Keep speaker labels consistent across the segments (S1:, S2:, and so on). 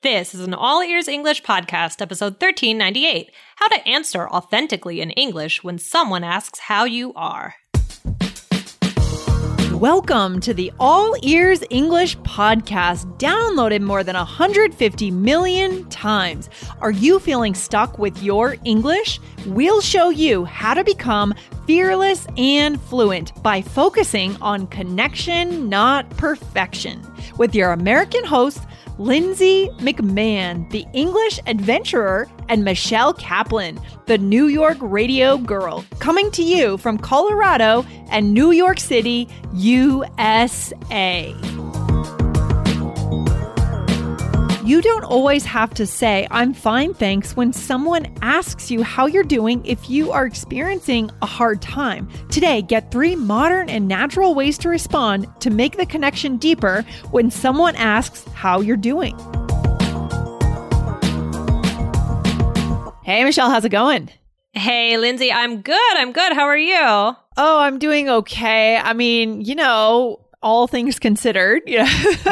S1: This is an All Ears English podcast, episode 1398 How to Answer Authentically in English When Someone Asks How You Are.
S2: Welcome to the All Ears English podcast, downloaded more than 150 million times. Are you feeling stuck with your English? We'll show you how to become fearless and fluent by focusing on connection, not perfection. With your American host, Lindsay McMahon, the English adventurer, and Michelle Kaplan, the New York radio girl, coming to you from Colorado and New York City, USA. You don't always have to say, I'm fine, thanks, when someone asks you how you're doing if you are experiencing a hard time. Today, get three modern and natural ways to respond to make the connection deeper when someone asks how you're doing. Hey, Michelle, how's it going?
S1: Hey, Lindsay, I'm good. I'm good. How are you? Oh,
S2: I'm doing okay. I mean, you know, all things considered, yeah,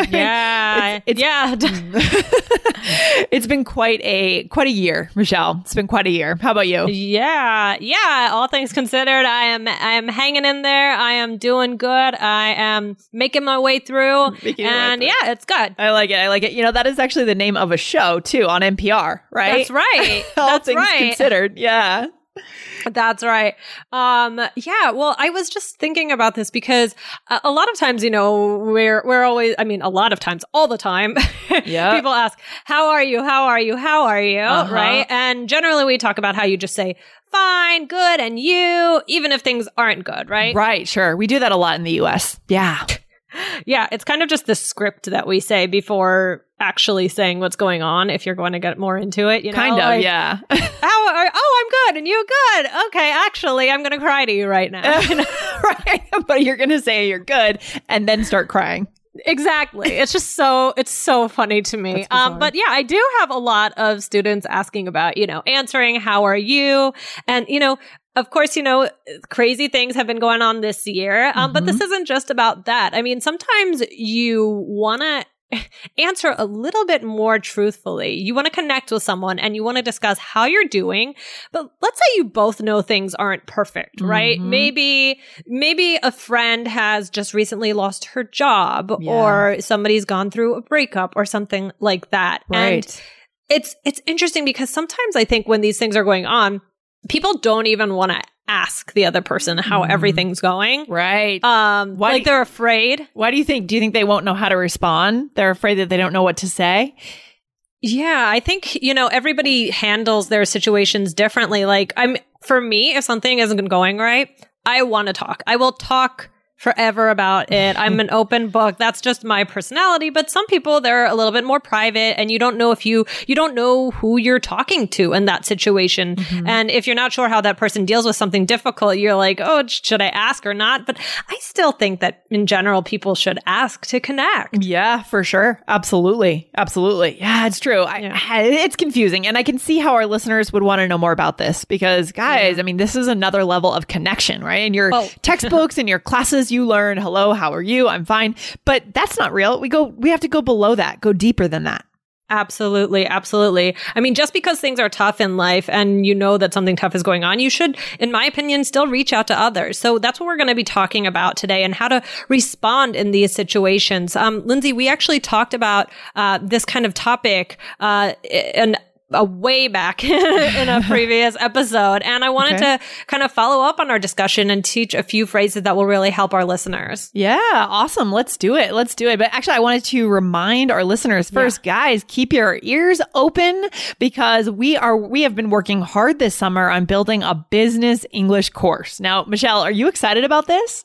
S1: yeah, it's, it's, yeah.
S2: it's been quite a quite a year, Michelle. It's been quite a year. How about you?
S1: Yeah, yeah. All things considered, I am I am hanging in there. I am doing good. I am making my way through, making and way through. yeah, it's good.
S2: I like it. I like it. You know, that is actually the name of a show too on NPR, right?
S1: That's right.
S2: all
S1: That's
S2: things
S1: right.
S2: considered, yeah.
S1: That's right. Um, yeah. Well, I was just thinking about this because a, a, lot of times, you know, we're, we're always, I mean, a lot of times, all the time, yeah. people ask, how are you? How are you? How are you? Uh-huh. Right. And generally we talk about how you just say, fine, good, and you, even if things aren't good, right?
S2: Right. Sure. We do that a lot in the US. Yeah.
S1: Yeah. It's kind of just the script that we say before actually saying what's going on if you're going to get more into it you know
S2: kind of like, yeah.
S1: How are, oh i'm good and you good? Okay actually i'm gonna cry to you right now.
S2: Right but you're gonna say you're good and then start crying.
S1: Exactly. It's just so it's so funny to me. Um but yeah i do have a lot of students asking about you know answering how are you? And you know of course, you know, crazy things have been going on this year, um, mm-hmm. but this mm-hmm. isn't just about that. I mean, sometimes you want to answer a little bit more truthfully. You want to connect with someone and you want to discuss how you're doing. But let's say you both know things aren't perfect, right? Mm-hmm. Maybe, maybe a friend has just recently lost her job yeah. or somebody's gone through a breakup or something like that.
S2: Right.
S1: And it's, it's interesting because sometimes I think when these things are going on, people don't even want to ask the other person how mm. everything's going.
S2: Right.
S1: Um, why like they're afraid.
S2: Why do you think? Do you think they won't know how to respond? They're afraid that they don't know what to say.
S1: Yeah, I think, you know, everybody handles their situations differently. Like, I'm, for me, if something isn't going right, I want to talk. I will talk forever about it. I'm an open book. That's just my personality. But some people, they're a little bit more private and you don't know if you, you don't know who you're talking to in that situation. Mm-hmm. And if you're not sure how that person deals with something difficult, you're like, oh, should I ask or not? But I still think that in general, people should ask to connect.
S2: Yeah, for sure. Absolutely. Absolutely. Yeah, it's true. Yeah. I, it's confusing. And I can see how our listeners would want to know more about this because guys, yeah. I mean, this is another level of connection, right? In your oh. textbooks and your classes, you learn, hello, how are you? I'm fine. But that's not real. We go, we have to go below that, go deeper than that.
S1: Absolutely. Absolutely. I mean, just because things are tough in life and you know that something tough is going on, you should, in my opinion, still reach out to others. So that's what we're going to be talking about today and how to respond in these situations. Um, Lindsay, we actually talked about, uh, this kind of topic, uh, and a way back in a previous episode. And I wanted okay. to kind of follow up on our discussion and teach a few phrases that will really help our listeners.
S2: Yeah, awesome. Let's do it. Let's do it. But actually, I wanted to remind our listeners first, yeah. guys, keep your ears open because we are, we have been working hard this summer on building a business English course. Now, Michelle, are you excited about this?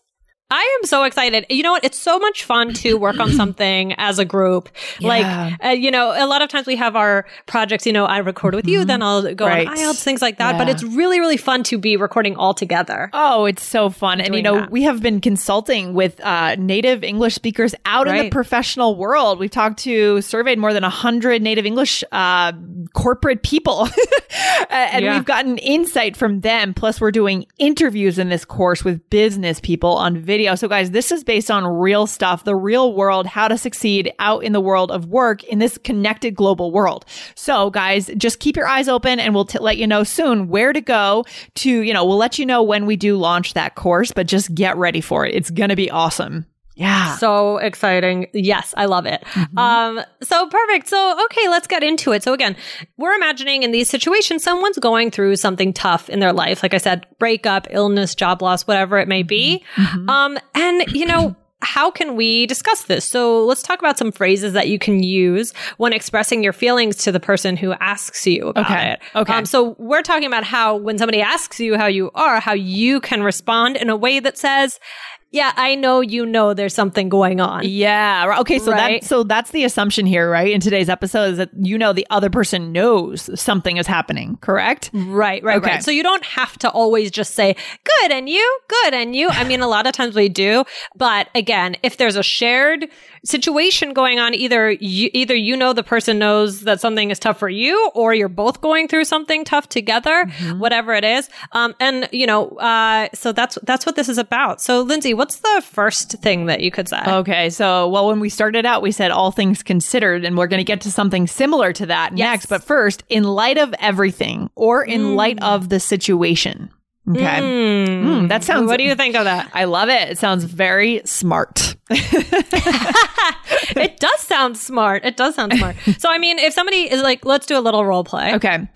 S1: I am so excited. You know what? It's so much fun to work on something as a group. Yeah. Like, uh, you know, a lot of times we have our projects, you know, I record with you, mm-hmm. then I'll go right. on IELTS, things like that. Yeah. But it's really, really fun to be recording all together.
S2: Oh, it's so fun. And, you know, that. we have been consulting with uh, native English speakers out right. in the professional world. We've talked to, surveyed more than 100 native English uh, corporate people. and yeah. we've gotten insight from them. Plus, we're doing interviews in this course with business people on video video. So, guys, this is based on real stuff, the real world, how to succeed out in the world of work in this connected global world. So, guys, just keep your eyes open and we'll t- let you know soon where to go to, you know, we'll let you know when we do launch that course, but just get ready for it. It's going to be awesome. Yeah.
S1: So exciting. Yes, I love it. Mm-hmm. Um, so perfect. So, okay, let's get into it. So again, we're imagining in these situations, someone's going through something tough in their life. Like I said, breakup, illness, job loss, whatever it may be. Mm-hmm. Um, and you know, how can we discuss this? So let's talk about some phrases that you can use when expressing your feelings to the person who asks you about
S2: okay.
S1: it.
S2: Okay.
S1: Um, so we're talking about how when somebody asks you how you are, how you can respond in a way that says, yeah, I know you know there's something going on.
S2: Yeah. Okay. So right? that so that's the assumption here, right? In today's episode is that you know the other person knows something is happening, correct?
S1: Right, right, okay. right. So you don't have to always just say, good and you, good and you. I mean, a lot of times we do. But again, if there's a shared situation going on, either you either you know the person knows that something is tough for you, or you're both going through something tough together, mm-hmm. whatever it is. Um, and you know, uh, so that's that's what this is about. So Lindsay, what's the first thing that you could say?
S2: Okay. So, well, when we started out, we said all things considered, and we're going to get to something similar to that yes. next. But first, in light of everything or in mm. light of the situation. Okay.
S1: Mm.
S2: Mm, that sounds.
S1: What do you think of that?
S2: I love it. It sounds very smart.
S1: it does sound smart. It does sound smart. So, I mean, if somebody is like, let's do a little role play.
S2: Okay.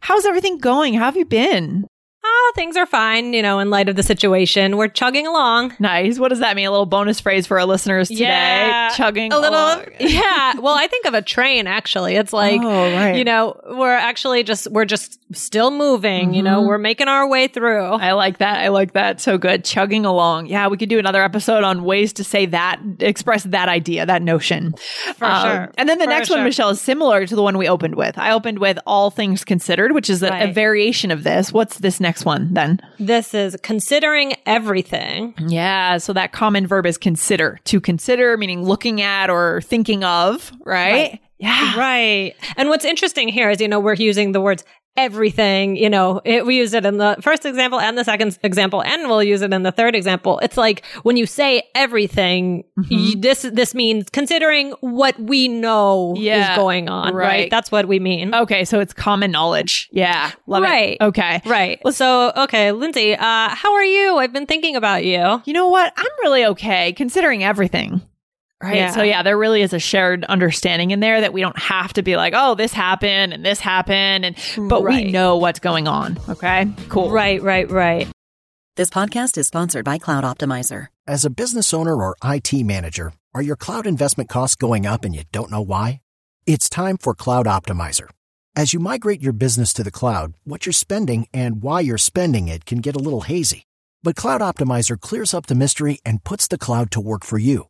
S2: How's everything going? How have you been?
S1: Oh, things are fine, you know, in light of the situation. We're chugging along.
S2: Nice. What does that mean? A little bonus phrase for our listeners today.
S1: Yeah,
S2: chugging
S1: a little. Along. yeah. Well, I think of a train actually. It's like, oh, right. you know, we're actually just, we're just still moving, mm-hmm. you know, mm-hmm. we're making our way through.
S2: I like that. I like that. So good. Chugging along. Yeah. We could do another episode on ways to say that, express that idea, that notion.
S1: For um, sure.
S2: And then the
S1: for
S2: next
S1: sure.
S2: one, Michelle, is similar to the one we opened with. I opened with all things considered, which is a, right. a variation of this. What's this next one then?
S1: This is considering everything.
S2: Yeah. So that common verb is consider. To consider, meaning looking at or thinking of, right?
S1: right.
S2: Yeah.
S1: Right. And what's interesting here is, you know, we're using the words everything, you know, it, we used it in the first example and the second example, and we'll use it in the third example. It's like when you say everything, mm-hmm. you, this, this means considering what we know yeah, is going on, right. right. That's what we mean.
S2: Okay. So it's common knowledge. Yeah. Love
S1: right.
S2: It. Okay.
S1: Right. So, okay, Lindsay, uh, how are you? I've been thinking about you.
S2: You know what? I'm really okay considering everything. Right. Yeah. So yeah, there really is a shared understanding in there that we don't have to be like, oh, this happened and this happened and but right. we know what's going on. Okay. Cool.
S1: Right, right, right.
S3: This podcast is sponsored by Cloud Optimizer.
S4: As a business owner or IT manager, are your cloud investment costs going up and you don't know why? It's time for Cloud Optimizer. As you migrate your business to the cloud, what you're spending and why you're spending it can get a little hazy. But Cloud Optimizer clears up the mystery and puts the cloud to work for you.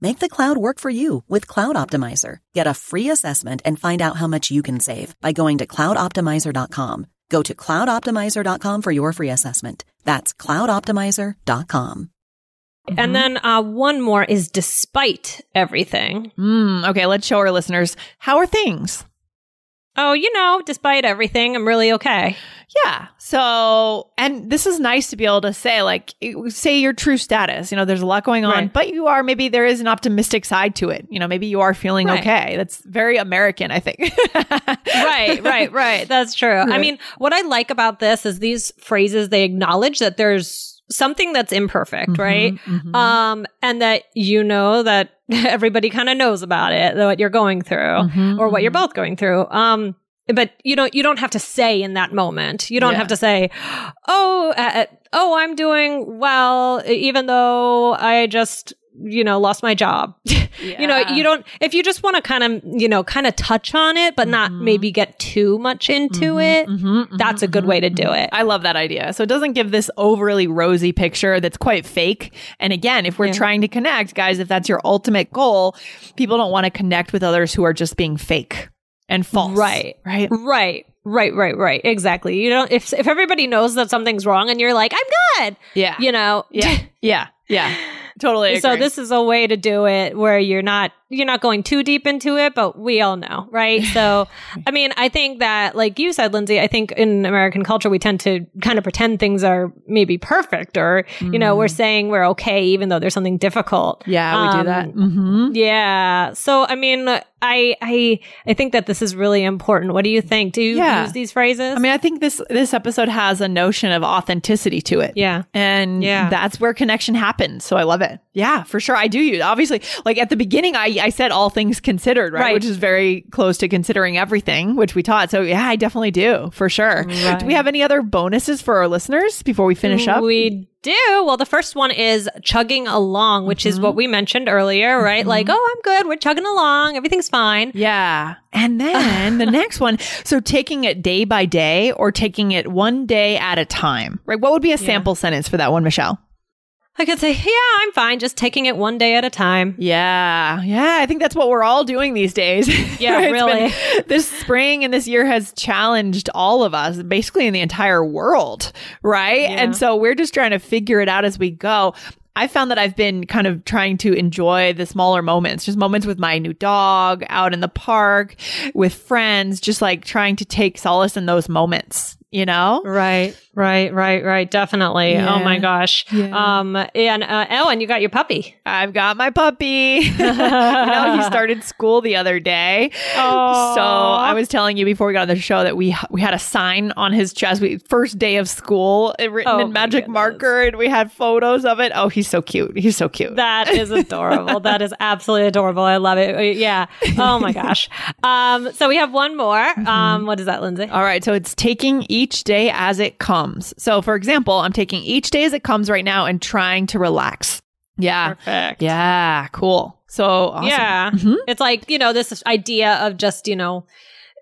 S3: Make the cloud work for you with Cloud Optimizer. Get a free assessment and find out how much you can save by going to cloudoptimizer.com. Go to cloudoptimizer.com for your free assessment. That's cloudoptimizer.com.
S1: Mm-hmm. And then uh, one more is despite everything.
S2: Mm, okay, let's show our listeners how are things?
S1: Oh, you know, despite everything, I'm really okay.
S2: Yeah. So, and this is nice to be able to say, like, say your true status. You know, there's a lot going on, right. but you are, maybe there is an optimistic side to it. You know, maybe you are feeling right. okay. That's very American, I think.
S1: right, right, right. That's true. Right. I mean, what I like about this is these phrases, they acknowledge that there's something that's imperfect, mm-hmm, right? Mm-hmm. Um, and that you know that everybody kind of knows about it, what you're going through mm-hmm, or what you're mm-hmm. both going through. Um, but you don't you don't have to say in that moment you don't yeah. have to say oh uh, uh, oh i'm doing well even though i just you know, lost my job. Yeah. you know, you don't, if you just want to kind of, you know, kind of touch on it, but mm-hmm. not maybe get too much into mm-hmm, it, mm-hmm, mm-hmm that's a good way to do mm-hmm. it.
S2: I love that idea. So it doesn't give this overly rosy picture that's quite fake. And again, if we're yeah. trying to connect, guys, if that's your ultimate goal, people don't want to connect with others who are just being fake and false.
S1: Right.
S2: Right.
S1: Right. Right, right, right. Exactly. You don't if if everybody knows that something's wrong and you're like, I'm good.
S2: Yeah.
S1: You know.
S2: Yeah. yeah. Yeah. Totally. Agree.
S1: So this is a way to do it where you're not you're not going too deep into it, but we all know, right? So, I mean, I think that, like you said, Lindsay, I think in American culture, we tend to kind of pretend things are maybe perfect or, mm. you know, we're mm. saying we're okay, even though there's something difficult.
S2: Yeah, we um, do that.
S1: Mm-hmm. Yeah. So, I mean, I, I, I think that this is really important. What do you think? Do you yeah. use these phrases?
S2: I mean, I think this, this episode has a notion of authenticity to it.
S1: Yeah.
S2: And yeah. that's where connection happens. So I love it. Yeah, for sure. I do use, obviously, like at the beginning, I, I said all things considered, right? right? Which is very close to considering everything, which we taught. So yeah, I definitely do for sure. Right. Do we have any other bonuses for our listeners before we finish up?
S1: We do. Well, the first one is chugging along, which mm-hmm. is what mm-hmm. we mentioned earlier, right? Mm-hmm. Like, oh, I'm good. We're chugging along. Everything's fine.
S2: Yeah. And then the next one. So taking it day by day or taking it one day at a time, right? What would be a sample yeah. sentence for that one, Michelle?
S1: I could say, yeah, I'm fine, just taking it one day at a time.
S2: Yeah. Yeah. I think that's what we're all doing these days.
S1: Yeah, really.
S2: Been, this spring and this year has challenged all of us, basically in the entire world. Right. Yeah. And so we're just trying to figure it out as we go. I found that I've been kind of trying to enjoy the smaller moments, just moments with my new dog out in the park with friends, just like trying to take solace in those moments you know?
S1: Right, right, right, right. Definitely. Yeah. Oh my gosh. Yeah. Um, and, uh, and you got your puppy.
S2: I've got my puppy. you know, he started school the other day. Oh. So I was telling you before we got on the show that we, we had a sign on his chest. We, first day of school written oh in magic marker and we had photos of it. Oh, he's so cute. He's so cute.
S1: That is adorable. that is absolutely adorable. I love it. Uh, yeah. Oh my gosh. Um, so we have one more. Mm-hmm. Um, what is that, Lindsay?
S2: All right. So it's taking each each day as it comes. So, for example, I'm taking each day as it comes right now and trying to relax. Yeah.
S1: Perfect.
S2: Yeah. Cool. So, awesome.
S1: yeah. Mm-hmm. It's like, you know, this idea of just, you know,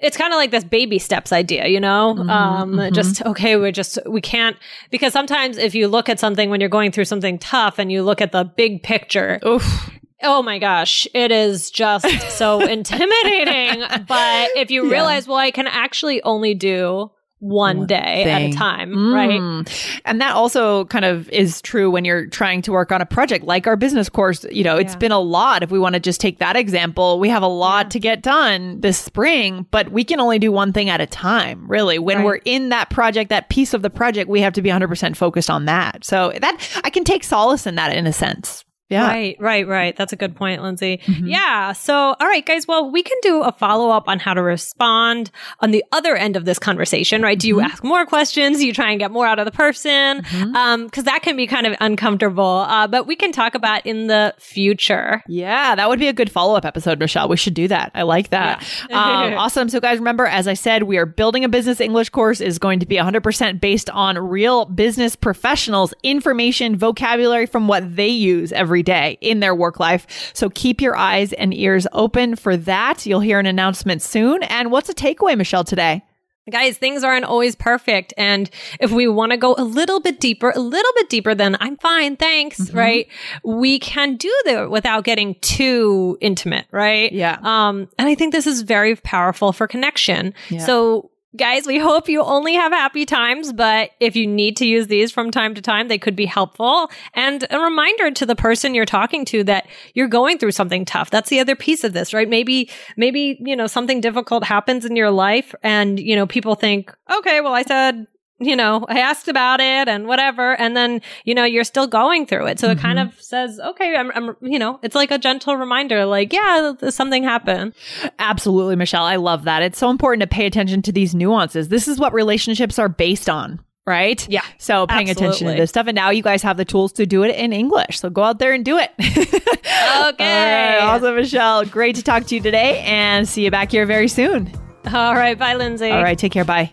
S1: it's kind of like this baby steps idea, you know? Mm-hmm, um, mm-hmm. Just, okay, we're just, we can't, because sometimes if you look at something when you're going through something tough and you look at the big picture, Oof. Oh my gosh, it is just so intimidating. But if you realize, yeah. well, I can actually only do one, one day thing. at a time, mm. right?
S2: And that also kind of is true when you're trying to work on a project like our business course. You know, it's yeah. been a lot. If we want to just take that example, we have a lot yeah. to get done this spring, but we can only do one thing at a time, really. When right. we're in that project, that piece of the project, we have to be 100% focused on that. So that I can take solace in that in a sense. Yeah.
S1: Right, right, right. That's a good point, Lindsay. Mm-hmm. Yeah. So, all right, guys. Well, we can do a follow up on how to respond on the other end of this conversation, right? Do you mm-hmm. ask more questions? Do you try and get more out of the person? Mm-hmm. Um, that can be kind of uncomfortable. Uh, but we can talk about in the future.
S2: Yeah. That would be a good follow up episode, Michelle. We should do that. I like that. Yeah. um, awesome. So, guys, remember, as I said, we are building a business English course is going to be 100% based on real business professionals, information, vocabulary from what they use every every day in their work life. So keep your eyes and ears open for that. You'll hear an announcement soon. And what's a takeaway, Michelle, today?
S1: Guys, things aren't always perfect. And if we want to go a little bit deeper, a little bit deeper than I'm fine, thanks, mm-hmm. right? We can do that without getting too intimate, right?
S2: Yeah.
S1: Um, and I think this is very powerful for connection. Yeah. So Guys, we hope you only have happy times, but if you need to use these from time to time, they could be helpful. And a reminder to the person you're talking to that you're going through something tough. That's the other piece of this, right? Maybe, maybe, you know, something difficult happens in your life and, you know, people think, okay, well, I said you know, I asked about it and whatever. And then, you know, you're still going through it. So mm-hmm. it kind mm-hmm. of says, okay, I'm, I'm, you know, it's like a gentle reminder, like, yeah, something happened.
S2: Absolutely, Michelle. I love that. It's so important to pay attention to these nuances. This is what relationships are based on. Right?
S1: Yeah.
S2: So paying absolutely. attention to this stuff. And now you guys have the tools to do it in English. So go out there and do it.
S1: okay.
S2: Awesome, Michelle. Great to talk to you today and see you back here very soon.
S1: All right. Bye, Lindsay.
S2: All right. Take care. Bye.